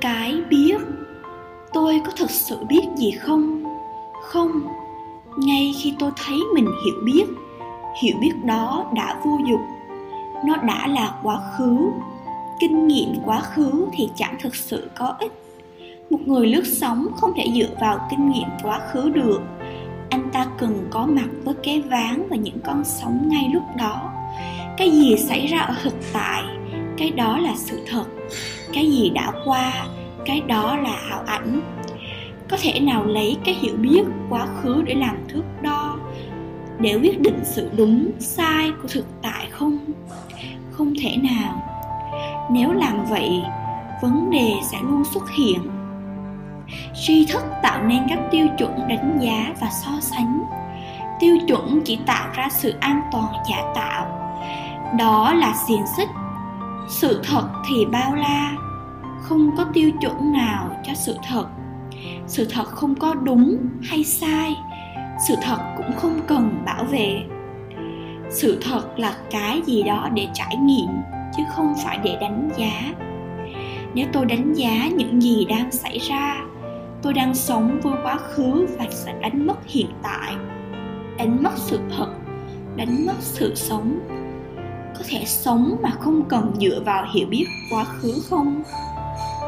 cái biết. Tôi có thực sự biết gì không? Không. Ngay khi tôi thấy mình hiểu biết hiểu biết đó đã vô dụng. Nó đã là quá khứ. Kinh nghiệm quá khứ thì chẳng thực sự có ích. Một người lướt sóng không thể dựa vào kinh nghiệm quá khứ được. Anh ta cần có mặt với cái ván và những con sóng ngay lúc đó. Cái gì xảy ra ở thực tại? Cái đó là sự thật. Cái gì đã qua? Cái đó là ảo ảnh. Có thể nào lấy cái hiểu biết quá khứ để làm thước đo, để quyết định sự đúng, sai của thực tại không? Không thể nào. Nếu làm vậy, vấn đề sẽ luôn xuất hiện. Tri thức tạo nên các tiêu chuẩn đánh giá và so sánh. Tiêu chuẩn chỉ tạo ra sự an toàn giả tạo. Đó là xiềng xích. Sự thật thì bao la không có tiêu chuẩn nào cho sự thật. Sự thật không có đúng hay sai, sự thật cũng không cần bảo vệ. Sự thật là cái gì đó để trải nghiệm, chứ không phải để đánh giá. Nếu tôi đánh giá những gì đang xảy ra, tôi đang sống với quá khứ và sẽ đánh mất hiện tại. Đánh mất sự thật, đánh mất sự sống. Có thể sống mà không cần dựa vào hiểu biết quá khứ không?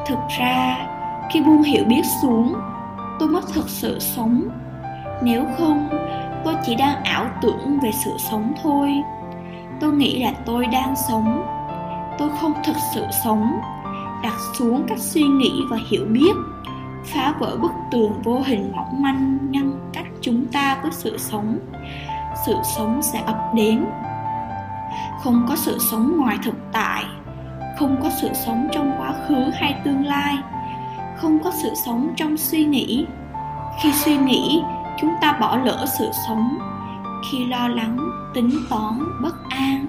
Thực ra, khi buông hiểu biết xuống, tôi mất thực sự sống. Nếu không, tôi chỉ đang ảo tưởng về sự sống thôi. Tôi nghĩ là tôi đang sống. Tôi không thực sự sống. Đặt xuống các suy nghĩ và hiểu biết, phá vỡ bức tường vô hình mỏng manh ngăn cách chúng ta với sự sống. Sự sống sẽ ập đến. Không có sự sống ngoài thực tại không có sự sống trong quá khứ hay tương lai, không có sự sống trong suy nghĩ. Khi suy nghĩ, chúng ta bỏ lỡ sự sống. Khi lo lắng, tính toán, bất an,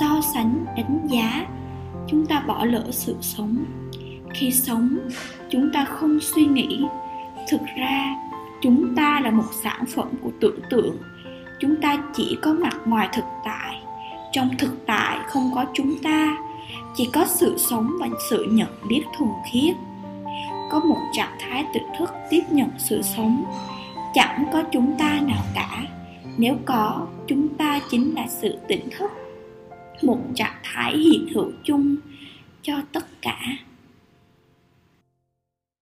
so sánh, đánh giá, chúng ta bỏ lỡ sự sống. Khi sống, chúng ta không suy nghĩ. Thực ra, chúng ta là một sản phẩm của tưởng tượng. Chúng ta chỉ có mặt ngoài thực tại. Trong thực tại không có chúng ta chỉ có sự sống và sự nhận biết thuần khiết. Có một trạng thái tự thức tiếp nhận sự sống. Chẳng có chúng ta nào cả. Nếu có, chúng ta chính là sự tỉnh thức. Một trạng thái hiện hữu chung cho tất cả.